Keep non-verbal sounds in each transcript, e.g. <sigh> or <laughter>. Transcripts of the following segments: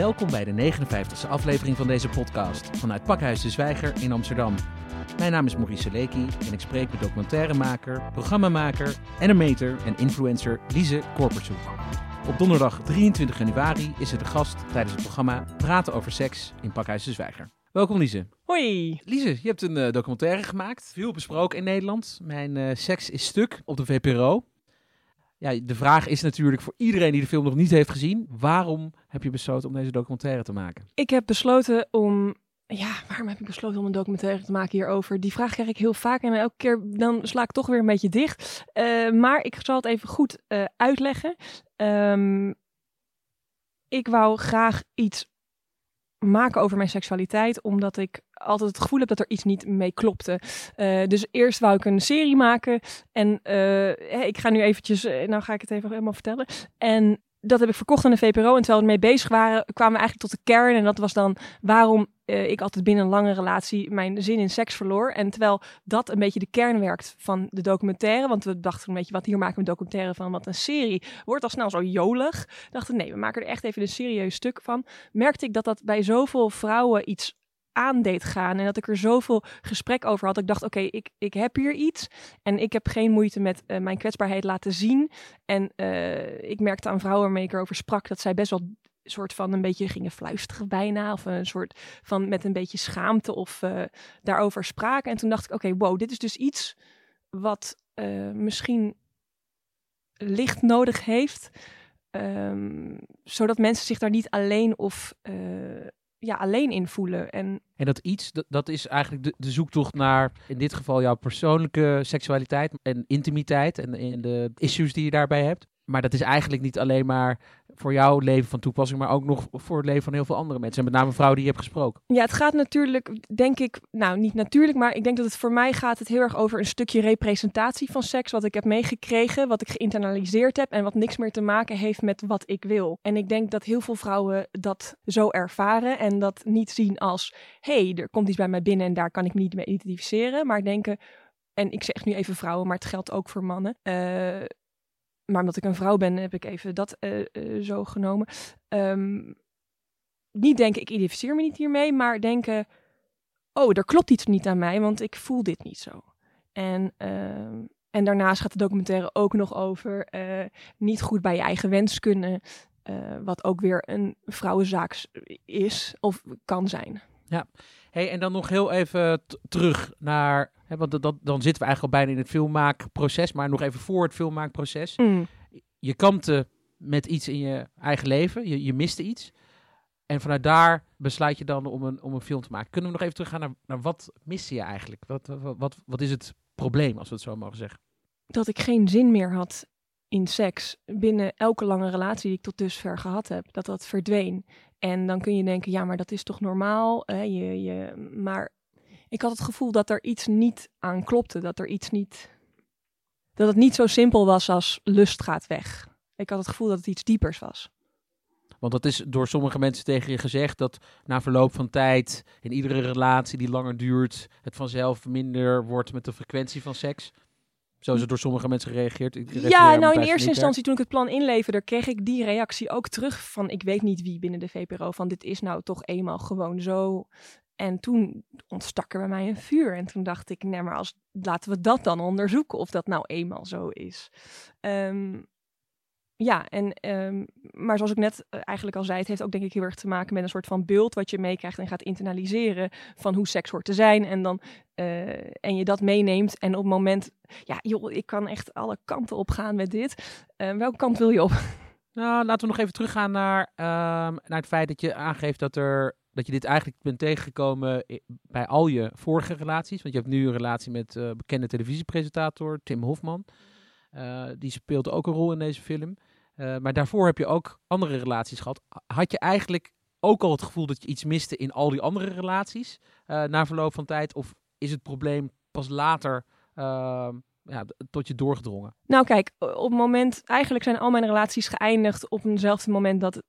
Welkom bij de 59e aflevering van deze podcast vanuit Pakhuis de Zwijger in Amsterdam. Mijn naam is Maurice Seleki en ik spreek met documentairemaker, programmamaker, animator en influencer Lise Korpershoek. Op donderdag 23 januari is ze de gast tijdens het programma Praten over seks in Pakhuis de Zwijger. Welkom Lise. Hoi. Lise, je hebt een uh, documentaire gemaakt, veel besproken in Nederland. Mijn uh, seks is stuk op de VPRO. Ja, de vraag is natuurlijk voor iedereen die de film nog niet heeft gezien, waarom heb je besloten om deze documentaire te maken? Ik heb besloten om ja, waarom heb ik besloten om een documentaire te maken hierover? Die vraag krijg ik heel vaak en elke keer dan sla ik toch weer een beetje dicht. Uh, maar ik zal het even goed uh, uitleggen. Um, ik wou graag iets maken over mijn seksualiteit, omdat ik altijd het gevoel heb dat er iets niet mee klopte. Uh, dus eerst wou ik een serie maken en ik ga nu eventjes, nou ga ik het even helemaal vertellen. En dat heb ik verkocht aan de VPRO. En terwijl we ermee bezig waren, kwamen we eigenlijk tot de kern. En dat was dan waarom uh, ik altijd binnen een lange relatie mijn zin in seks verloor. En terwijl dat een beetje de kern werkt van de documentaire. Want we dachten een beetje, wat hier maken we een documentaire van. Want een serie wordt al snel zo jolig. Dachten, nee, we maken er echt even een serieus stuk van. Merkte ik dat dat bij zoveel vrouwen iets aan deed gaan. En dat ik er zoveel gesprek over had. Ik dacht, oké, ik, ik heb hier iets. En ik heb geen moeite met uh, mijn kwetsbaarheid laten zien. En uh, ik merkte aan vrouwen waarmee ik erover sprak, dat zij best wel soort van een beetje gingen fluisteren bijna. Of een soort van met een beetje schaamte of uh, daarover spraken. En toen dacht ik, oké, wow, dit is dus iets wat misschien licht nodig heeft. Um, zodat mensen zich daar niet alleen of ja, alleen in voelen. En, en dat iets, dat, dat is eigenlijk de, de zoektocht naar, in dit geval jouw persoonlijke seksualiteit en intimiteit en, en de issues die je daarbij hebt. Maar dat is eigenlijk niet alleen maar voor jouw leven van toepassing, maar ook nog voor het leven van heel veel andere mensen. En met name vrouwen die je hebt gesproken. Ja, het gaat natuurlijk, denk ik, nou niet natuurlijk, maar ik denk dat het voor mij gaat het heel erg over een stukje representatie van seks, wat ik heb meegekregen, wat ik geïnternaliseerd heb en wat niks meer te maken heeft met wat ik wil. En ik denk dat heel veel vrouwen dat zo ervaren en dat niet zien als, hé, hey, er komt iets bij mij binnen en daar kan ik me niet mee identificeren, maar denken, en ik zeg nu even vrouwen, maar het geldt ook voor mannen. Uh, maar omdat ik een vrouw ben, heb ik even dat uh, uh, zo genomen. Um, niet denken, ik identificeer me niet hiermee, maar denken, oh, er klopt iets niet aan mij, want ik voel dit niet zo. En, uh, en daarnaast gaat de documentaire ook nog over uh, niet goed bij je eigen wens kunnen, wat ook weer een vrouwenzaak is of kan zijn. Ja, hey, en dan nog heel even terug naar He, want dat, dat, dan zitten we eigenlijk al bijna in het filmmaakproces, maar nog even voor het filmmaakproces. Mm. Je kampte met iets in je eigen leven, je, je miste iets. En vanuit daar besluit je dan om een, om een film te maken. Kunnen we nog even teruggaan naar, naar wat miste je eigenlijk? Wat, wat, wat, wat is het probleem, als we het zo mogen zeggen? Dat ik geen zin meer had in seks binnen elke lange relatie die ik tot dusver gehad heb. Dat dat verdween. En dan kun je denken, ja, maar dat is toch normaal? Hè? Je, je, maar ik had het gevoel dat er iets niet aan klopte. Dat er iets niet. Dat het niet zo simpel was als lust gaat weg. Ik had het gevoel dat het iets diepers was. Want dat is door sommige mensen tegen je gezegd dat na verloop van tijd, in iedere relatie die langer duurt, het vanzelf minder wordt met de frequentie van seks. Zo is het door sommige mensen gereageerd. Ja, nou in eerste instantie toen ik het plan inleverde, kreeg ik die reactie ook terug van ik weet niet wie binnen de VPRO van dit is nou toch eenmaal gewoon zo. En toen ontstak er bij mij een vuur. En toen dacht ik, nee, maar als, laten we dat dan onderzoeken of dat nou eenmaal zo is. Um, ja, en, um, maar zoals ik net uh, eigenlijk al zei, het heeft ook denk ik heel erg te maken met een soort van beeld wat je meekrijgt en gaat internaliseren van hoe seks hoort te zijn. En, dan, uh, en je dat meeneemt en op het moment, ja joh, ik kan echt alle kanten op gaan met dit. Uh, welke kant wil je op? <laughs> Nou, laten we nog even teruggaan naar, naar het feit dat je aangeeft dat er dat je dit eigenlijk bent tegengekomen bij al je vorige relaties. Want je hebt nu een relatie met uh, bekende televisiepresentator Tim Hofman. Uh, die speelt ook een rol in deze film. Uh, maar daarvoor heb je ook andere relaties gehad. Had je eigenlijk ook al het gevoel dat je iets miste in al die andere relaties na verloop van tijd? Of is het probleem pas later ehm, ja, tot je doorgedrongen? Nou kijk, op het moment, eigenlijk zijn al mijn relaties geëindigd op eenzelfde moment dat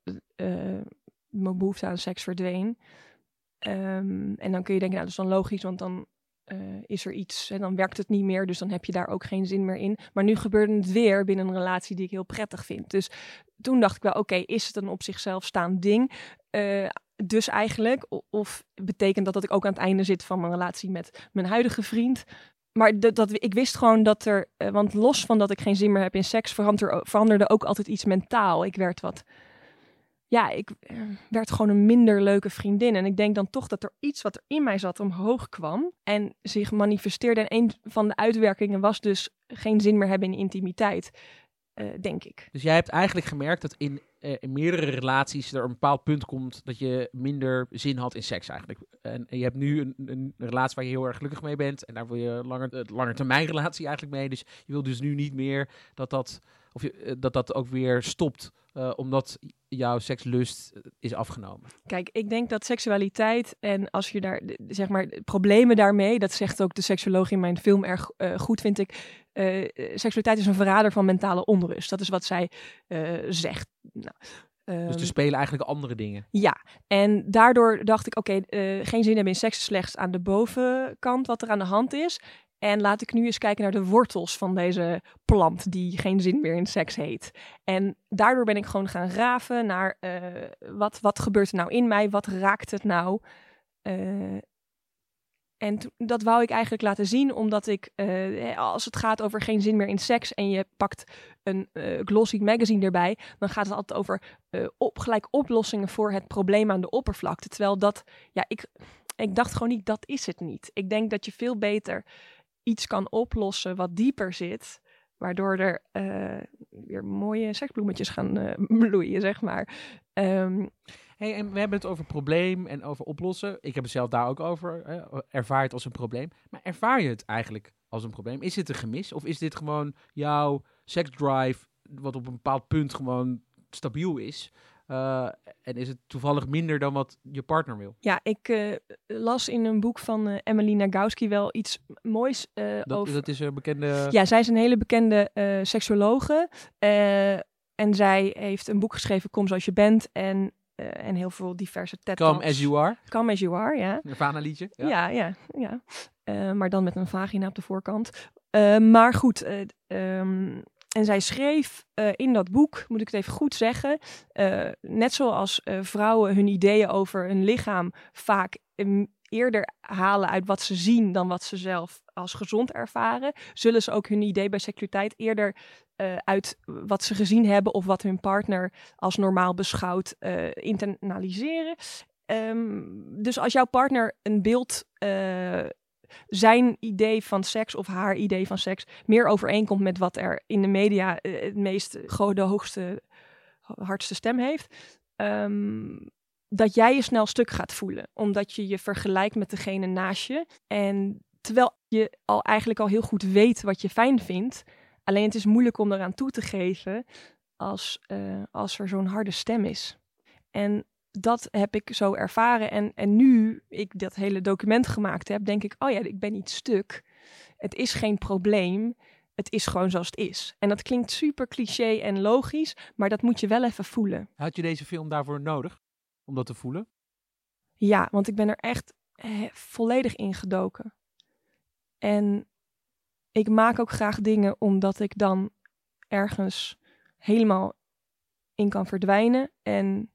mijn behoefte aan seks verdween. Um, en dan kun je denken, nou, dat is dan logisch, want dan eh, is er iets en dan werkt het niet meer, dus dan heb je daar ook geen zin meer in. Maar nu gebeurde het weer binnen een relatie die ik heel prettig vind. Dus toen dacht ik wel, oké, is het een op zichzelf staand ding? Uh, dus eigenlijk, of betekent dat dat ik ook aan het einde zit van mijn relatie met mijn huidige vriend? Maar dat, ik wist gewoon dat er, uh, want los van dat ik geen zin meer heb in seks, veranderde ook altijd iets mentaal. Ik werd wat ja, ik uh, werd gewoon een minder leuke vriendin. En ik denk dan toch dat er iets wat er in mij zat omhoog kwam en zich manifesteerde. En een van de uitwerkingen was dus geen zin meer hebben in intimiteit, uh, denk ik. Dus jij hebt eigenlijk gemerkt dat in, uh, in, meerdere relaties er een bepaald punt komt dat je minder zin had in seks eigenlijk. En, je hebt nu een, een, relatie waar je heel erg gelukkig mee bent. En daar wil je langer, langer termijn relatie eigenlijk mee. Dus je wil dus nu niet meer dat dat, of je, dat, dat ook weer stopt. Uh, omdat jouw sekslust is afgenomen? Kijk, ik denk dat seksualiteit en als je daar, zeg maar, problemen daarmee, dat zegt ook de seksoloog in mijn film erg uh, goed, vind ik. Uh, seksualiteit is een verrader van mentale onrust. Dat is wat zij zegt. Nou, dus er spelen eigenlijk andere dingen. Ja, en daardoor dacht ik, oké, okay, uh, geen zin hebben in seks slechts aan de bovenkant wat er aan de hand is. En laat ik nu eens kijken naar de wortels van deze plant die geen zin meer in seks heet. En daardoor ben ik gewoon gaan raven naar uh, wat, wat gebeurt er nou in mij? Wat raakt het nou? Uh, en dat wou ik eigenlijk laten zien, omdat ik, uh, als het gaat over geen zin meer in seks en je pakt een glossy magazine erbij, dan gaat het altijd over op, gelijk oplossingen voor het probleem aan de oppervlakte. Terwijl dat, ja, ik, ik dacht gewoon niet, dat is het niet. Ik denk dat je veel beter iets kan oplossen wat dieper zit, waardoor er uh, weer mooie seksbloemetjes gaan uh, <laughs> bloeien, zeg maar. Um, hey, en we hebben het over probleem en over oplossen. Ik heb het zelf daar ook over. Hè? Ervaar het als een probleem. Maar ervaar je het eigenlijk als een probleem? Is dit een gemis? Of is dit gewoon jouw seksdrive, wat op een bepaald punt gewoon stabiel is? Uh, en is het toevallig minder dan wat je partner wil? Ja, ik uh, las in een boek van uh, Emily Nagowski wel iets moois dat, over... Dat is een bekende... Ja, zij is een hele bekende seksuologe. en zij heeft een boek geschreven, Kom zoals je bent. En, en heel veel diverse TED Come as you are. Come as you are, ja. Een Nirvana liedje. Ja, ja, ja. ja. maar dan met een vagina op de voorkant. maar goed, um, en zij schreef uh, in dat boek, moet ik het even goed zeggen, uh, net zoals uh, vrouwen hun ideeën over hun lichaam vaak eerder halen uit wat ze zien dan wat ze zelf als gezond ervaren, zullen ze ook hun idee bij seksualiteit eerder uit wat ze gezien hebben of wat hun partner als normaal beschouwt internaliseren. Um, dus als jouw partner een beeld zijn idee van seks of haar idee van seks meer overeenkomt met wat er in de media uh, het meest de hoogste, hardste stem heeft. Um, dat jij je snel stuk gaat voelen, omdat je je vergelijkt met degene naast je. En terwijl je al eigenlijk al heel goed weet wat je fijn vindt, alleen het is moeilijk om eraan toe te geven als, uh, als er zo'n harde stem is. En dat heb ik zo ervaren. En, en nu ik dat hele document gemaakt heb, denk ik, oh ja, ik ben niet stuk. Het is geen probleem. Het is gewoon zoals het is. En dat klinkt super cliché en logisch, maar dat moet je wel even voelen. Had je deze film daarvoor nodig? Om dat te voelen? Ja, want ik ben er echt eh, volledig ingedoken. En ik maak ook graag dingen omdat ik dan ergens helemaal in kan verdwijnen. En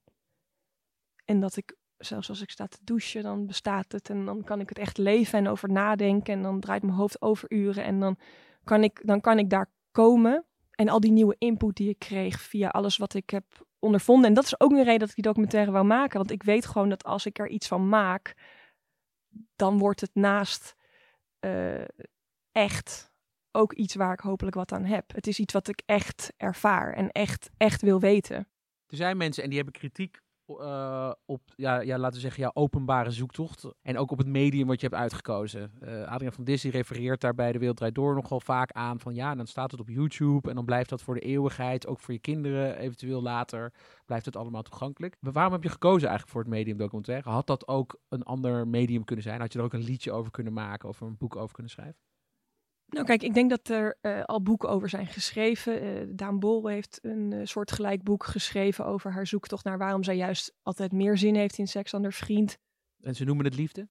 en dat ik, zelfs als ik sta te douchen, dan bestaat het. En dan kan ik het echt leven en over nadenken. En dan draait mijn hoofd over uren. En dan kan ik, dan kan ik daar komen. En al die nieuwe input die ik kreeg via alles wat ik heb ondervonden. En dat is ook een reden dat ik die documentaire wou maken. Want ik weet gewoon dat als ik er iets van maak, dan wordt het naast uh, echt ook iets waar ik hopelijk wat aan heb. Het is iets wat ik echt ervaar en echt, echt wil weten. Er zijn mensen en die hebben kritiek uh, op, ja, ja, laten we zeggen, jouw openbare zoektocht. En ook op het medium wat je hebt uitgekozen. Uh, Adriaan van Disney refereert daar bij De Wereld Draait Door nogal vaak aan van ja, dan staat het op YouTube en dan blijft dat voor de eeuwigheid, ook voor je kinderen eventueel later, blijft het allemaal toegankelijk. Maar waarom heb je gekozen eigenlijk voor het medium documentaire? Had dat ook een ander medium kunnen zijn? Had je er ook een liedje over kunnen maken of een boek over kunnen schrijven? Nou kijk, ik denk dat er uh, al boeken over zijn geschreven. Uh, Daan Bol heeft een uh, soortgelijk boek geschreven over haar zoektocht naar waarom zij juist altijd meer zin heeft in seks dan haar vriend. En ze noemen het liefde?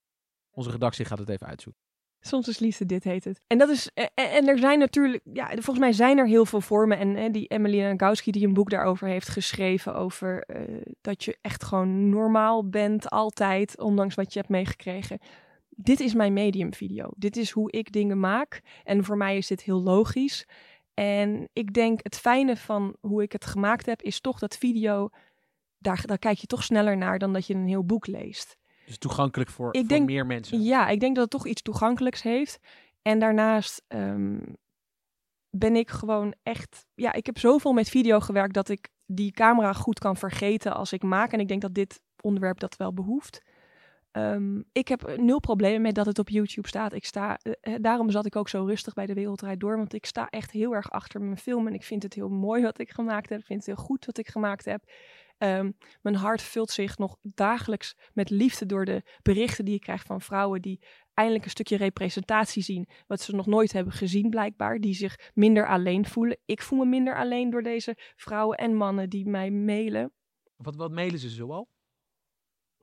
Onze redactie gaat het even uitzoeken. Soms is liefde dit heet het. En dat is en, en er zijn natuurlijk, ja, volgens mij zijn er heel veel vormen. En, en die Emily Nagoski die een boek daarover heeft geschreven over eh, dat je echt gewoon normaal bent altijd, ondanks wat je hebt meegekregen. Dit is mijn medium video. Dit is hoe ik dingen maak. En voor mij is dit heel logisch. En ik denk het fijne van hoe ik het gemaakt heb, is toch dat video, daar, daar kijk je toch sneller naar dan dat je een heel boek leest. Dus toegankelijk voor, ik voor denk, meer mensen. Ja, ik denk dat het toch iets toegankelijks heeft. En daarnaast ehm, ben ik gewoon echt. Ja, ik heb zoveel met video gewerkt dat ik die camera goed kan vergeten als ik maak. En ik denk dat dit onderwerp dat wel behoeft. Ehm, ik heb nul problemen met dat het op YouTube staat. Ik sta, uh, daarom zat ik ook zo rustig bij de Wereldrijd door. Want ik sta echt heel erg achter mijn film. En ik vind het heel mooi wat ik gemaakt heb. Ik vind het heel goed wat ik gemaakt heb. Ehm, mijn hart vult zich nog dagelijks met liefde door de berichten die ik krijg van vrouwen die eindelijk een stukje representatie zien, wat ze nog nooit hebben gezien blijkbaar, die zich minder alleen voelen. Ik voel me minder alleen door deze vrouwen en mannen die mij mailen. Wat, wat mailen ze zoal?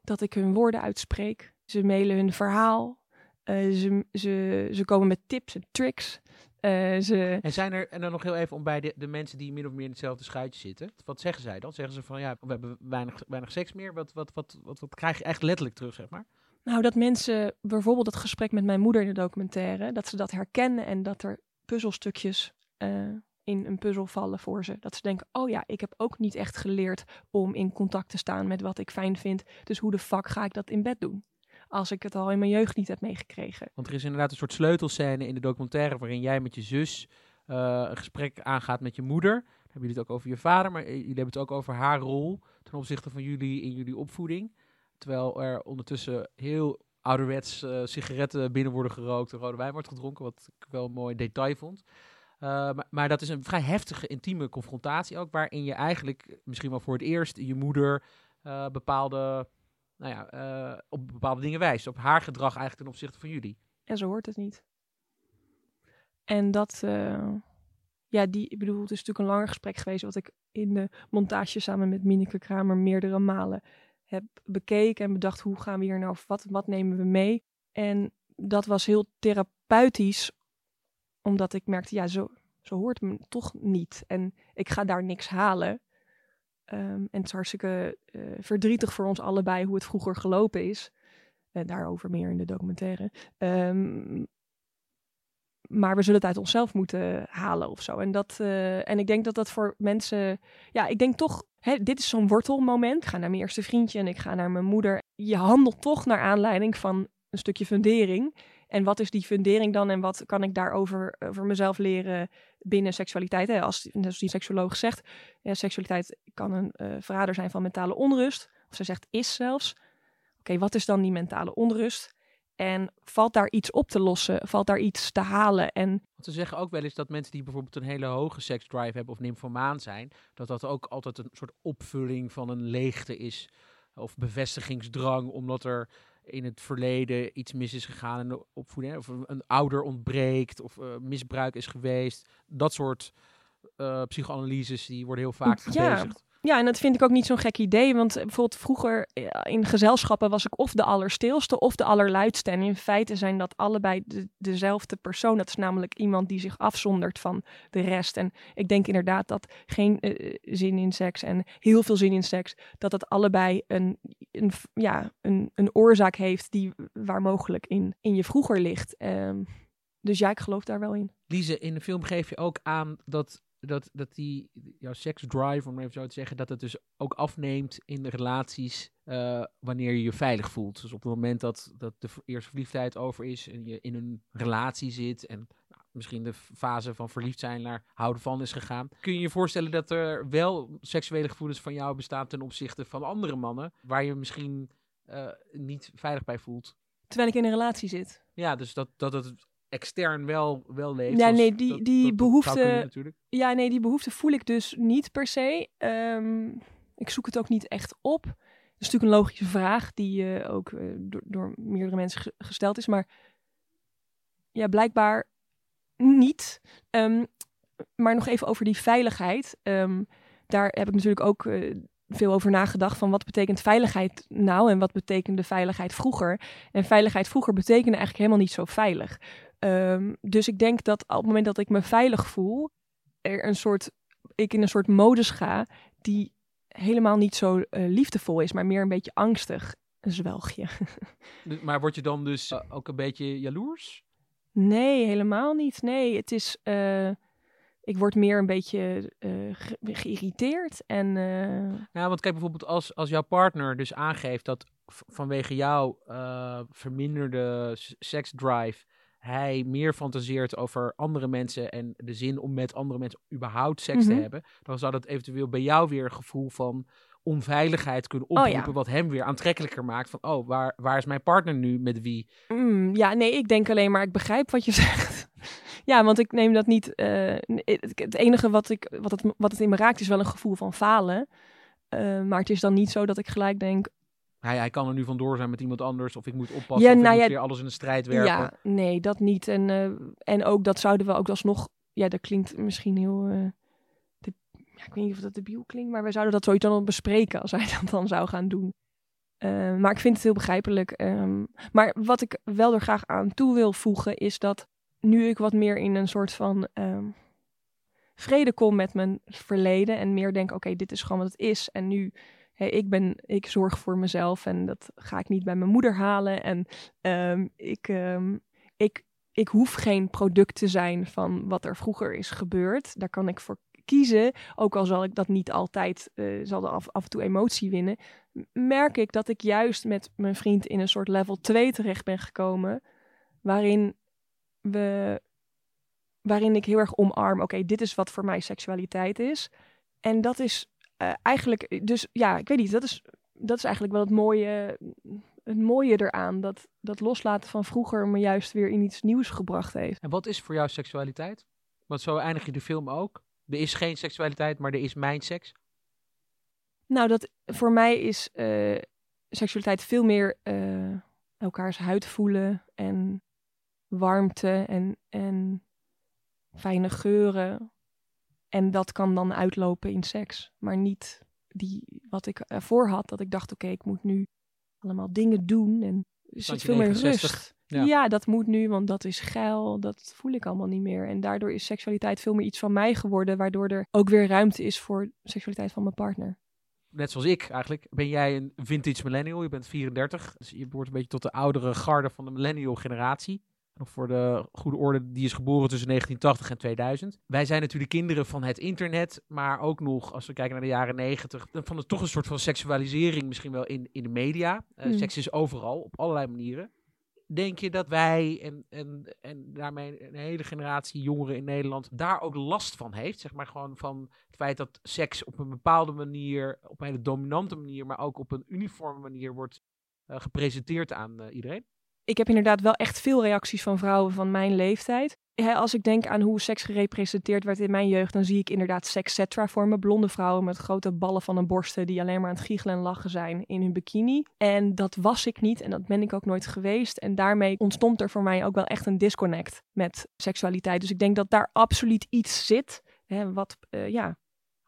Dat ik hun woorden uitspreek. Ze mailen hun verhaal. Uh, ze, ze, ze komen met tips en tricks. Uh, ze... En zijn er, en dan nog heel even om bij de, de mensen die min of meer in hetzelfde schuitje zitten. Wat zeggen zij dan? Zeggen ze van ja, we hebben weinig, weinig seks meer. Wat, wat, wat, wat, wat krijg je echt letterlijk terug, zeg maar? Nou, dat mensen bijvoorbeeld het gesprek met mijn moeder in de documentaire, dat ze dat herkennen en dat er puzzelstukjes uh, in een puzzel vallen voor ze. Dat ze denken, oh ja, ik heb ook niet echt geleerd om in contact te staan met wat ik fijn vind. Dus hoe de fuck ga ik dat in bed doen? als ik het al in mijn jeugd niet heb meegekregen. Want er is inderdaad een soort sleutelscène in de documentaire waarin jij met je zus uh, een gesprek aangaat met je moeder. Dan hebben jullie het ook over je vader, maar jullie hebben het ook over haar rol ten opzichte van jullie in jullie opvoeding. Terwijl er ondertussen heel ouderwets uh, sigaretten binnen worden gerookt en rode wijn wordt gedronken, wat ik wel een mooi detail vond. Uh, maar, maar, dat is een vrij heftige, intieme confrontatie ook, waarin je eigenlijk misschien wel voor het eerst je moeder uh, bepaalde nou ja, uh, op bepaalde dingen wijst. Op haar gedrag eigenlijk ten opzichte van jullie. En zo hoort het niet. En dat, ja, die, ik bedoel, het is natuurlijk een langer gesprek geweest, wat ik in de montage samen met Mineke Kramer meerdere malen heb bekeken en bedacht, hoe gaan we hier nou, wat, wat nemen we mee? En dat was heel therapeutisch, omdat ik merkte, ja, zo, zo hoort me toch niet. En ik ga daar niks halen. Um, en het is hartstikke uh, verdrietig voor ons allebei hoe het vroeger gelopen is. Uh, daarover meer in de documentaire. Um, maar we zullen het uit onszelf moeten halen of zo. En, dat, uh, en ik denk dat dat voor mensen. Ja, ik denk toch. Hè, dit is zo'n wortelmoment. Ik ga naar mijn eerste vriendje en ik ga naar mijn moeder. Je handelt toch naar aanleiding van een stukje fundering. En wat is die fundering dan en wat kan ik daarover over mezelf leren binnen seksualiteit? Hè? Als, die seksuoloog zegt, seksualiteit kan een uh, verrader zijn van mentale onrust. Of ze zegt is zelfs. Oké, wat is dan die mentale onrust? En valt daar iets op te lossen? Valt daar iets te halen? En... Want ze zeggen ook wel eens dat mensen die bijvoorbeeld een hele hoge seksdrive hebben of nymphomaan zijn, dat dat ook altijd een soort opvulling van een leegte is. Of bevestigingsdrang, omdat er in het verleden iets mis is gegaan in de opvoeding. Of een ouder ontbreekt of uh, misbruik is geweest. Dat soort uh, psychoanalyses die worden heel vaak gebezigd. Ja, en dat vind ik ook niet zo'n gek idee. Want bijvoorbeeld vroeger in gezelschappen was ik of de allerstilste of de allerluidste. En in feite zijn dat allebei de, dezelfde persoon. Dat is namelijk iemand die zich afzondert van de rest. En ik denk inderdaad dat geen uh, zin in seks en heel veel zin in seks, dat dat allebei een, een, ja, een, een oorzaak heeft die waar mogelijk in, in je vroeger ligt. Um, dus ja, ik geloof daar wel in. Lise, in de film geef je ook aan dat dat, dat die jouw seksdrive, om even zo te zeggen, dat het dus ook afneemt in de relaties uh, wanneer je je veilig voelt. Dus op het moment dat, dat de eerste verliefdheid over is en je in een relatie zit en nou, misschien de fase van verliefd zijn naar houden van is gegaan. Kun je je voorstellen dat er wel seksuele gevoelens van jou bestaan ten opzichte van andere mannen, waar je misschien uh, niet veilig bij voelt? Terwijl ik in een relatie zit. Ja, dus dat, dat het extern wel, wel leeft. Ja, nee, die, die behoefte. Ja, nee, die behoefte voel ik dus niet per se. Um, ik zoek het ook niet echt op. Dat is natuurlijk een logische vraag die uh, ook uh, door, door, meerdere mensen gesteld is. Maar ja, blijkbaar niet. Um, maar nog even over die veiligheid. Um, daar heb ik natuurlijk ook uh, veel over nagedacht van wat betekent veiligheid nou en wat betekende veiligheid vroeger. En veiligheid vroeger betekende eigenlijk helemaal niet zo veilig. Ehm, dus ik denk dat op het moment dat ik me veilig voel, er een soort, ik in een soort modus ga die helemaal niet zo eh, liefdevol is, maar meer een beetje angstig. Een zwelgje. <laughs> Dus- Maar word je dan dus ook een beetje jaloers? Nee, helemaal niet. Nee, het is. eh, ik word meer een beetje eh, ge- geïrriteerd. En Ja, want kijk bijvoorbeeld als, als jouw partner dus aangeeft dat vanwege jouw verminderde seksdrive hij meer fantaseert over andere mensen en de zin om met andere mensen überhaupt seks te Mhm. hebben, dan zou dat eventueel bij jou weer een gevoel van onveiligheid kunnen Oh ja. oproepen, wat hem weer aantrekkelijker maakt van, oh, waar, waar is mijn partner nu met wie? mm, ja, nee, ik denk alleen maar, ik begrijp wat je <laughs> zegt. ja, want ik neem dat niet. eh, het, het enige wat, ik, wat, het, wat het in me raakt is wel een gevoel van falen. Eh, maar het is dan niet zo dat ik gelijk denk. Hij, hij kan er nu vandoor zijn met iemand anders, of ik moet oppassen, Ja, of ik nou moet ja, weer alles in de strijd werpen. Ja, nee, dat niet. En, eh, en ook dat zouden we ook alsnog. Ja, dat klinkt misschien heel. eh, de, ja, ik weet niet of dat debiel klinkt, maar wij zouden dat zoiets dan wel bespreken als hij <laughs> dat dan zou gaan doen. Eh, maar ik vind het heel begrijpelijk. ehm, maar wat ik wel er graag aan toe wil voegen is dat nu ik wat meer in een soort van ehm, vrede kom met mijn verleden en meer denk, oké, dit is gewoon wat het is. En nu, ik ben, ik zorg voor mezelf en dat ga ik niet bij mijn moeder halen. En ehm, ik, ehm, ik, ik hoef geen product te zijn van wat er vroeger is gebeurd. Daar kan ik voor kiezen. Ook al zal ik dat niet altijd, eh, zal er af, af en toe emotie winnen. Merk ik dat ik juist met mijn vriend in een soort level 2 terecht ben gekomen. Waarin we, waarin ik heel erg omarm. Oké, dit is wat voor mij seksualiteit is. En dat is eh, eigenlijk, dus ja, ik weet niet, dat is, dat is eigenlijk wel het mooie, het mooie eraan. Dat, dat loslaten van vroeger me juist weer in iets nieuws gebracht heeft. En wat is voor jou seksualiteit? Want zo eindig je de film ook. Er is geen seksualiteit, maar er is mijn seks. Nou, dat voor mij is eh, seksualiteit veel meer eh, elkaars huid voelen en warmte en, en fijne geuren. En dat kan dan uitlopen in seks, maar niet die wat ik ervoor had. Dat ik dacht, oké, ik moet nu allemaal dingen doen en er zit veel meer 69, rust. ja. Ja. dat moet nu, want dat is geil. Dat voel ik allemaal niet meer. En daardoor is seksualiteit veel meer iets van mij geworden, waardoor er ook weer ruimte is voor seksualiteit van mijn partner. Net zoals ik eigenlijk, ben jij een vintage millennial. Je bent 34, dus je behoort een beetje tot de oudere garde van de millennial generatie. Nog voor de goede orde, die is geboren tussen 1980 en 2000. Wij zijn natuurlijk kinderen van het internet, maar ook nog, als we kijken naar de jaren 90, van het toch een soort van seksualisering misschien wel in, in de media. Eh, Hmm. Seks is overal, op allerlei manieren. Denk je dat wij en, en, en daarmee een hele generatie jongeren in Nederland daar ook last van heeft? Zeg maar gewoon van het feit dat seks op een bepaalde manier, op een hele dominante manier, maar ook op een uniforme manier wordt eh, gepresenteerd aan eh, iedereen? Ik heb inderdaad wel echt veel reacties van vrouwen van mijn leeftijd. Als ik denk aan hoe seks gerepresenteerd werd in mijn jeugd, dan zie ik inderdaad sexcetra voor me. Blonde vrouwen met grote ballen van een borsten die alleen maar aan het giechelen en lachen zijn in hun bikini. En dat was ik niet en dat ben ik ook nooit geweest. En daarmee ontstond er voor mij ook wel echt een disconnect met seksualiteit. Dus ik denk dat daar absoluut iets zit. Wat, eh, ja,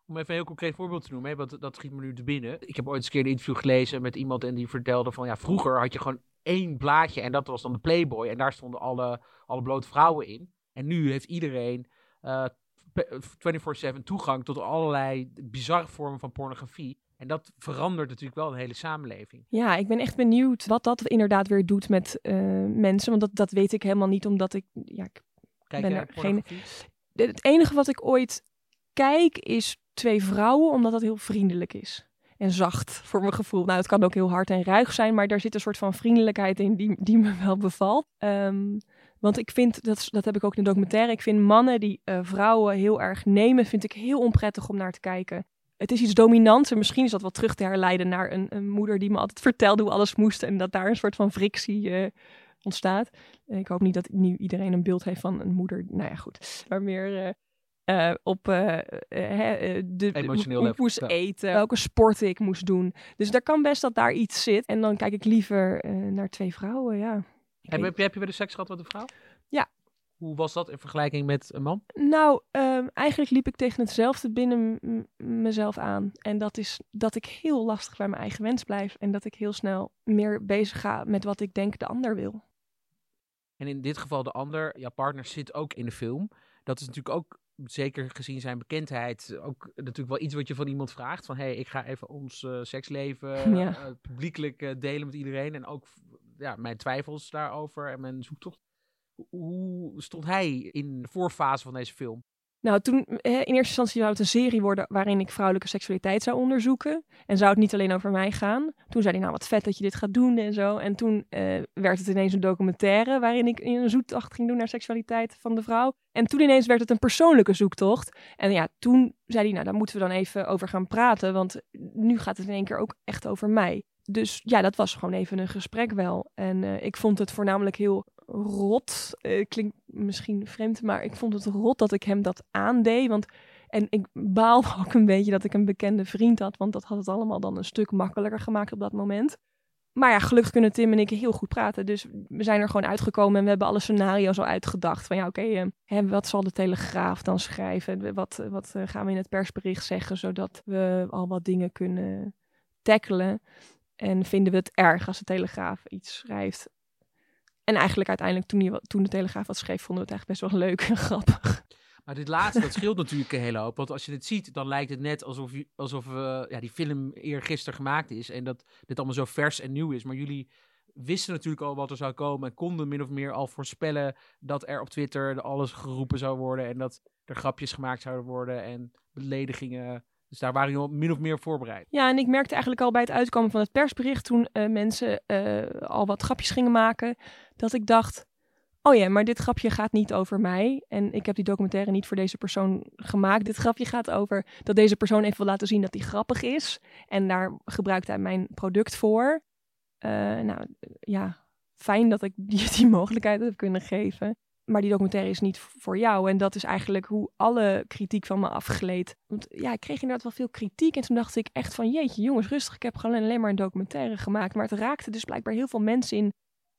Om even een heel concreet voorbeeld te noemen, hè, want dat schiet me nu te binnen. Ik heb ooit eens een keer een interview gelezen met iemand en die vertelde van ja, vroeger had je gewoon één blaadje en dat was dan de Playboy en daar stonden alle, alle blote vrouwen in. En nu heeft iedereen eh, pe- 24/7 toegang tot allerlei bizarre vormen van pornografie. En dat verandert natuurlijk wel een hele samenleving. Ja, ik ben echt benieuwd wat dat inderdaad weer doet met eh, mensen. Want dat, dat weet ik helemaal niet, omdat ik. Ja, ik Kijk Ben er geen- de- het enige wat ik ooit kijk is twee vrouwen, omdat dat heel vriendelijk is. En zacht, voor mijn gevoel. Nou, het kan ook heel hard en ruig zijn, maar daar zit een soort van vriendelijkheid in die, die me wel bevalt. Ehm, want ik vind, dat, dat heb ik ook in de documentaire, ik vind mannen die eh, vrouwen heel erg nemen, vind ik heel onprettig om naar te kijken. Het is iets dominants en misschien is dat wel terug te herleiden naar een, een moeder die me altijd vertelde hoe alles moest en dat daar een soort van frictie eh, ontstaat. Ik hoop niet dat nu iedereen een beeld heeft van een moeder, nou ja goed, maar meer eh, eh, op hè, eh, de, Emotioneel hoe ik moest ja. eten, welke sporten ik moest doen. Dus daar kan best dat daar iets zit. En dan kijk ik liever eh, naar twee vrouwen, ja. Heb, heb, je- heb je wel eens seks gehad met een vrouw? Ja. Hoe was dat in vergelijking met een man? Nou, ehm, eigenlijk liep ik tegen hetzelfde binnen mezelf aan. En dat is dat ik heel lastig bij mijn eigen wens blijf. En dat ik heel snel meer bezig ga met wat ik denk de ander wil. En in dit geval de ander, jouw partner zit ook in de film. Dat is natuurlijk ook zeker gezien zijn bekendheid, ook natuurlijk wel iets wat je van iemand vraagt. Van, hé, hey, ik ga even ons uh, seksleven <laughs> ja. uh, publiekelijk uh, delen met iedereen. En ook ja, mijn twijfels daarover en mijn zoektocht. Hoe stond hij in de voorfase van deze film? Nou, toen in eerste instantie zou het een serie worden waarin ik vrouwelijke seksualiteit zou onderzoeken. En zou het niet alleen over mij gaan. Toen zei hij, nou wat vet dat je dit gaat doen en zo. En toen uh, werd het ineens een documentaire waarin ik een zoektocht ging doen naar seksualiteit van de vrouw. En toen ineens werd het een persoonlijke zoektocht. En ja, toen zei hij, nou daar moeten we dan even over gaan praten. Want nu gaat het in één keer ook echt over mij. Dus ja, dat was gewoon even een gesprek wel. En uh, ik vond het voornamelijk heel rot. Uh, klinkt misschien vreemd, maar ik vond het rot dat ik hem dat aandeed. Want, en ik baalde <laughs> ook een beetje dat ik een bekende vriend had, want dat had het allemaal dan een stuk makkelijker gemaakt op dat moment. Maar ja, gelukkig kunnen Tim en ik heel goed praten. Dus we zijn er gewoon uitgekomen en we hebben alle scenario's al uitgedacht. Van ja, oké, okay, wat zal de Telegraaf dan schrijven? Wat, wat uh, gaan we in het persbericht zeggen, zodat we al wat dingen kunnen tackelen? En vinden we het erg als de Telegraaf iets schrijft en eigenlijk uiteindelijk toen, die, toen de Telegraaf wat schreef, vonden we het eigenlijk best wel leuk en grappig. Maar dit laatste, dat scheelt natuurlijk een hele hoop. Want als je dit ziet, dan lijkt het net alsof, alsof uh, ja, die film eergisteren gemaakt is. En dat dit allemaal zo vers en nieuw is. Maar jullie wisten natuurlijk al wat er zou komen. En konden min of meer al voorspellen dat er op Twitter alles geroepen zou worden. En dat er grapjes gemaakt zouden worden. En beledigingen dus daar waren jullie min of meer voorbereid. Ja, en ik merkte eigenlijk al bij het uitkomen van het persbericht, toen uh, mensen uh, al wat grapjes gingen maken, dat ik dacht, oh ja, maar dit grapje gaat niet over mij. En ik heb die documentaire niet voor deze persoon gemaakt. Dit grapje gaat over dat deze persoon even wil laten zien dat hij grappig is. En daar gebruikt hij mijn product voor. Uh, nou ja, fijn dat ik die, <laughs> die mogelijkheid heb kunnen geven maar die documentaire is niet voor jou. En dat is eigenlijk hoe alle kritiek van me afgleed. Want ja, ik kreeg inderdaad wel veel kritiek. En toen dacht ik echt van, jeetje jongens, rustig. Ik heb gewoon alleen maar een documentaire gemaakt. Maar het raakte dus blijkbaar heel veel mensen in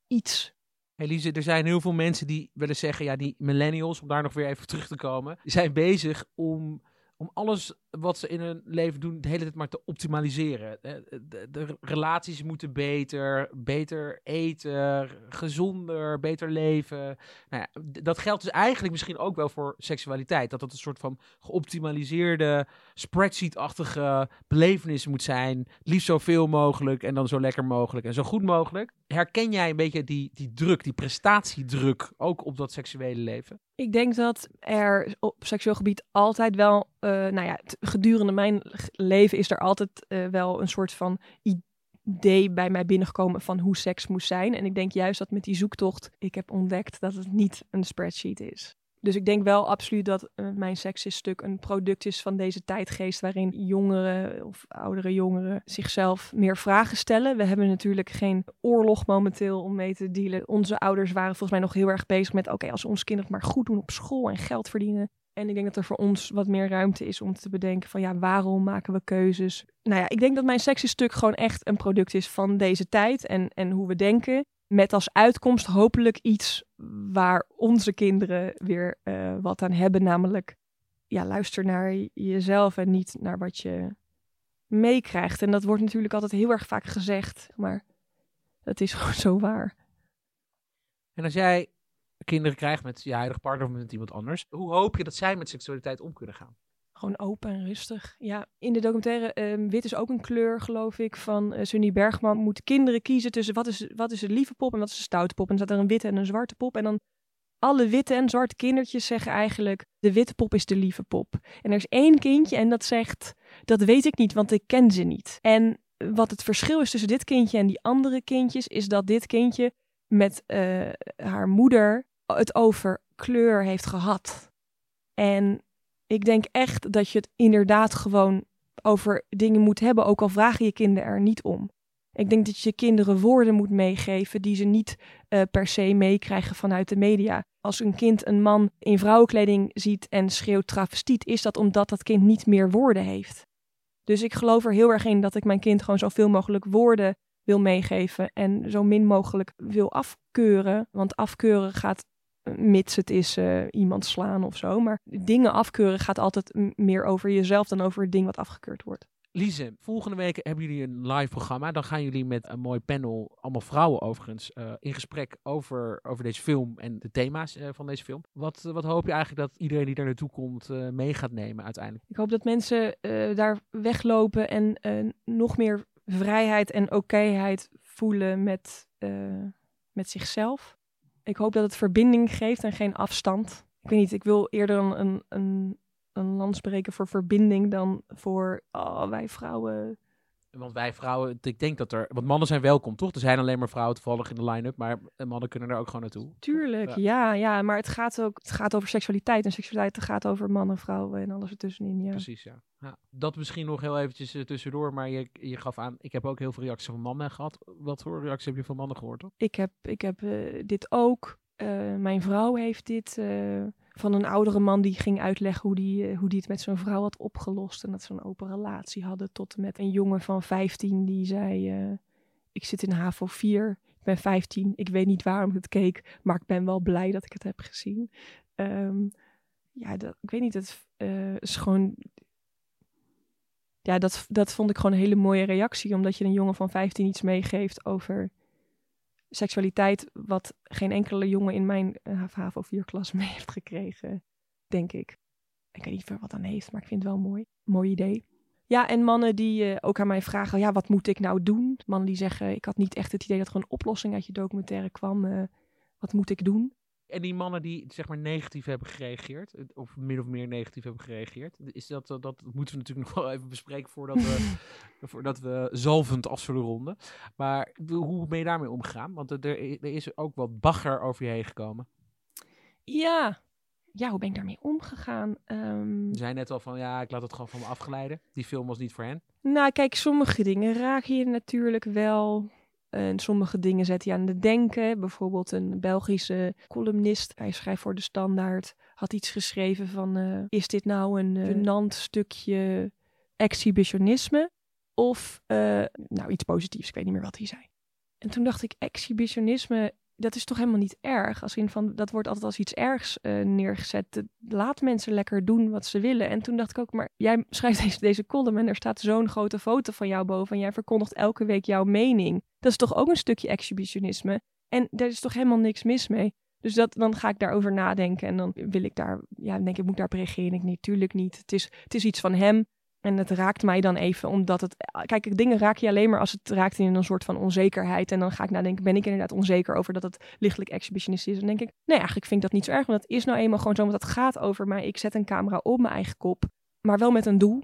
iets. Elise, er zijn heel veel mensen die willen zeggen, ja, die millennials, om daar nog weer even terug te komen, zijn bezig om om alles wat ze in hun leven doen de hele tijd maar te optimaliseren. De, de, relaties moeten beter, beter eten, gezonder, beter leven. Nou ja, dat geldt dus eigenlijk misschien ook wel voor seksualiteit. Dat dat een soort van geoptimaliseerde, spreadsheet-achtige belevenis moet zijn. Liefst zoveel mogelijk en dan zo lekker mogelijk en zo goed mogelijk. Herken jij een beetje die, die druk, die prestatiedruk, ook op dat seksuele leven? Ik denk dat er op seksueel gebied altijd wel, uh, nou ja, gedurende mijn leven is er altijd uh, wel een soort van idee bij mij binnengekomen van hoe seks moest zijn. En ik denk juist dat met die zoektocht ik heb ontdekt dat het niet een spreadsheet is. Dus ik denk wel absoluut dat uh, mijn stuk een product is van deze tijdgeest waarin jongeren of oudere jongeren zichzelf meer vragen stellen. We hebben natuurlijk geen oorlog momenteel om mee te dealen. Onze ouders waren volgens mij nog heel erg bezig met oké, als onze kinderen maar goed doen op school en geld verdienen. En ik denk dat er voor ons wat meer ruimte is om te bedenken van ja, waarom maken we keuzes? Nou ja, ik denk dat mijn stuk gewoon echt een product is van deze tijd en, en hoe we denken. Met als uitkomst hopelijk iets waar onze kinderen weer uh, wat aan hebben. Namelijk, ja, luister naar jezelf en niet naar wat je meekrijgt. En dat wordt natuurlijk altijd heel erg vaak gezegd, maar dat is <laughs> gewoon zo waar. En als jij kinderen krijgt met je huidige partner of met iemand anders, hoe hoop je dat zij met seksualiteit om kunnen gaan? Gewoon open en rustig. Ja, in de documentaire um, Wit is ook een kleur, geloof ik, van uh, Sunny Bergman. Moet kinderen kiezen tussen wat is, wat is een lieve pop en wat is een stoute pop. En dan staat er een witte en een zwarte pop. En dan alle witte en zwarte kindertjes zeggen eigenlijk: de witte pop is de lieve pop. En er is één kindje en dat zegt: dat weet ik niet, want ik ken ze niet. En wat het verschil is tussen dit kindje en die andere kindjes, is dat dit kindje met uh, haar moeder het over kleur heeft gehad. En ik denk echt dat je het inderdaad gewoon over dingen moet hebben, ook al vragen je kinderen er niet om. Ik denk dat je kinderen woorden moet meegeven die ze niet uh, per se meekrijgen vanuit de media. Als een kind een man in vrouwenkleding ziet en schreeuwt travestiet, is dat omdat dat kind niet meer woorden heeft. Dus ik geloof er heel erg in dat ik mijn kind gewoon zoveel mogelijk woorden wil meegeven en zo min mogelijk wil afkeuren. Want afkeuren gaat mits het is eh, iemand slaan of zo. Maar dingen afkeuren gaat altijd meer over jezelf dan over het ding wat afgekeurd wordt. Lise, volgende week hebben jullie een live programma. Dan gaan jullie met een mooi panel, allemaal vrouwen overigens, eh, in gesprek over, over deze film en de thema's eh, van deze film. Wat, wat hoop je eigenlijk dat iedereen die daar naartoe komt eh, mee gaat nemen uiteindelijk? Ik hoop dat mensen daar weglopen en nog meer vrijheid en okéheid voelen met, met zichzelf. Ik hoop dat het verbinding geeft en geen afstand. Ik weet niet, ik wil eerder een, een, een, een lans breken voor verbinding dan voor oh, wij vrouwen. Want wij vrouwen, ik denk dat er, want mannen zijn welkom toch? Er zijn alleen maar vrouwen toevallig in de line-up, maar mannen kunnen er ook gewoon naartoe. Tuurlijk, Ja. ja, ja, maar het gaat ook het gaat over seksualiteit. En seksualiteit gaat over mannen, vrouwen en alles ertussenin. Ja. Precies, ja. ja. Dat misschien nog heel eventjes eh, tussendoor, maar je, je gaf aan, ik heb ook heel veel reacties van mannen gehad. Wat voor reacties heb je van mannen gehoord? Toch? Ik heb, ik heb eh, dit ook. Eh, mijn vrouw heeft dit van een oudere man die ging uitleggen hoe die, eh, hoe die het met zijn vrouw had opgelost. En dat ze een open relatie hadden. Tot met een jongen van 15 die zei: eh, Ik zit in HAVO 4, ik ben 15, ik weet niet waarom ik het keek, maar ik ben wel blij dat ik het heb gezien. Ehm, ja, dat, ik weet niet, het eh, is gewoon. Ja, dat, dat vond ik gewoon een hele mooie reactie, omdat je een jongen van 15 iets meegeeft over seksualiteit, wat geen enkele jongen in mijn HAVO 4-klas <laughs> mee heeft gekregen, denk ik. Ik weet niet wat aan heeft, maar ik vind het wel mooi. Mooi idee. Ja, en mannen die eh, ook aan mij vragen, ja, wat moet ik nou doen? Mannen die zeggen, ik had niet echt het idee dat er een oplossing uit je documentaire kwam. eh, wat moet ik doen? En die mannen die zeg maar negatief hebben gereageerd, eh, of min of meer negatief hebben gereageerd, is dat, dat, dat moeten we natuurlijk <laughs> nog wel even bespreken voordat we, <laughs> voordat we zalvend af zullen ronden. Maar hoe ben je daarmee omgegaan? Want er, er is ook wat bagger over je heen gekomen. Ja, ja hoe ben ik daarmee omgegaan? Um, Je zei net al van, ja, ik laat het gewoon van me afgeleiden. Die film was niet voor hen. Nou, kijk, sommige dingen raken je natuurlijk wel. En sommige dingen zetten je aan het denken. Bijvoorbeeld een Belgische columnist, hij schrijft voor de Standaard, had iets geschreven van... Uh, is dit nou een uh, stukje exhibitionisme? Of uh, nou, iets positiefs, ik weet niet meer wat hij zei. En toen dacht ik, exhibitionisme, dat is toch helemaal niet erg? Als in van, dat wordt altijd als iets ergs uh, neergezet. Laat mensen lekker doen wat ze willen. En toen dacht ik ook, maar jij schrijft <laughs> deze, column en er staat zo'n grote foto van jou boven. En jij verkondigt elke week jouw mening. Dat is toch ook een stukje exhibitionisme? En daar is toch helemaal niks mis mee? Dus dat, dan ga ik daarover nadenken en dan wil ik daar, ja, denk ik, moet daar reageren. Ik natuurlijk niet. Het is, het is iets van hem. En het raakt mij dan even, omdat het... Kijk, dingen raak je alleen maar als het raakt in een soort van onzekerheid. En dan ga ik nadenken, ben ik inderdaad onzeker over dat het lichtelijk exhibitionistisch is? Dan denk ik, nee, eigenlijk vind ik dat niet zo erg. Want het is nou eenmaal gewoon zo, want dat gaat over mij. Ik zet een camera op mijn eigen kop, maar wel met een doel.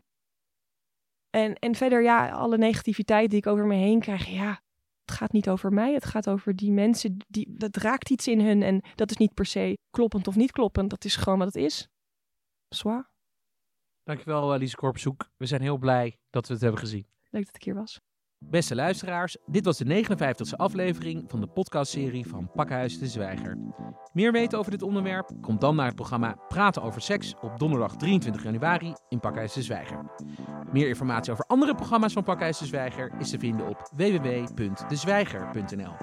En, en verder, ja, alle negativiteit die ik over me heen krijg, ja, het gaat niet over mij. Het gaat over die mensen, die, dat raakt iets in hun. En dat is niet per se kloppend of niet kloppend. Dat is gewoon wat het is. Zwaar. Dankjewel, Lise Korpzoek. We zijn heel blij dat we het hebben gezien. Leuk dat ik hier was. Beste luisteraars, dit was de 59e aflevering van de podcastserie van Pakhuis de Zwijger. Meer weten over dit onderwerp? Kom dan naar het programma Praten over Seks op donderdag 23 januari in Pakhuis de Zwijger. Meer informatie over andere programma's van Pakhuis de Zwijger is te vinden op www.dezwijger.nl.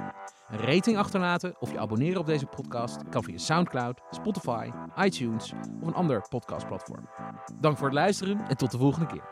Een rating achterlaten of je abonneren op deze podcast kan via Soundcloud, Spotify, iTunes of een ander podcastplatform. Dank voor het luisteren en tot de volgende keer.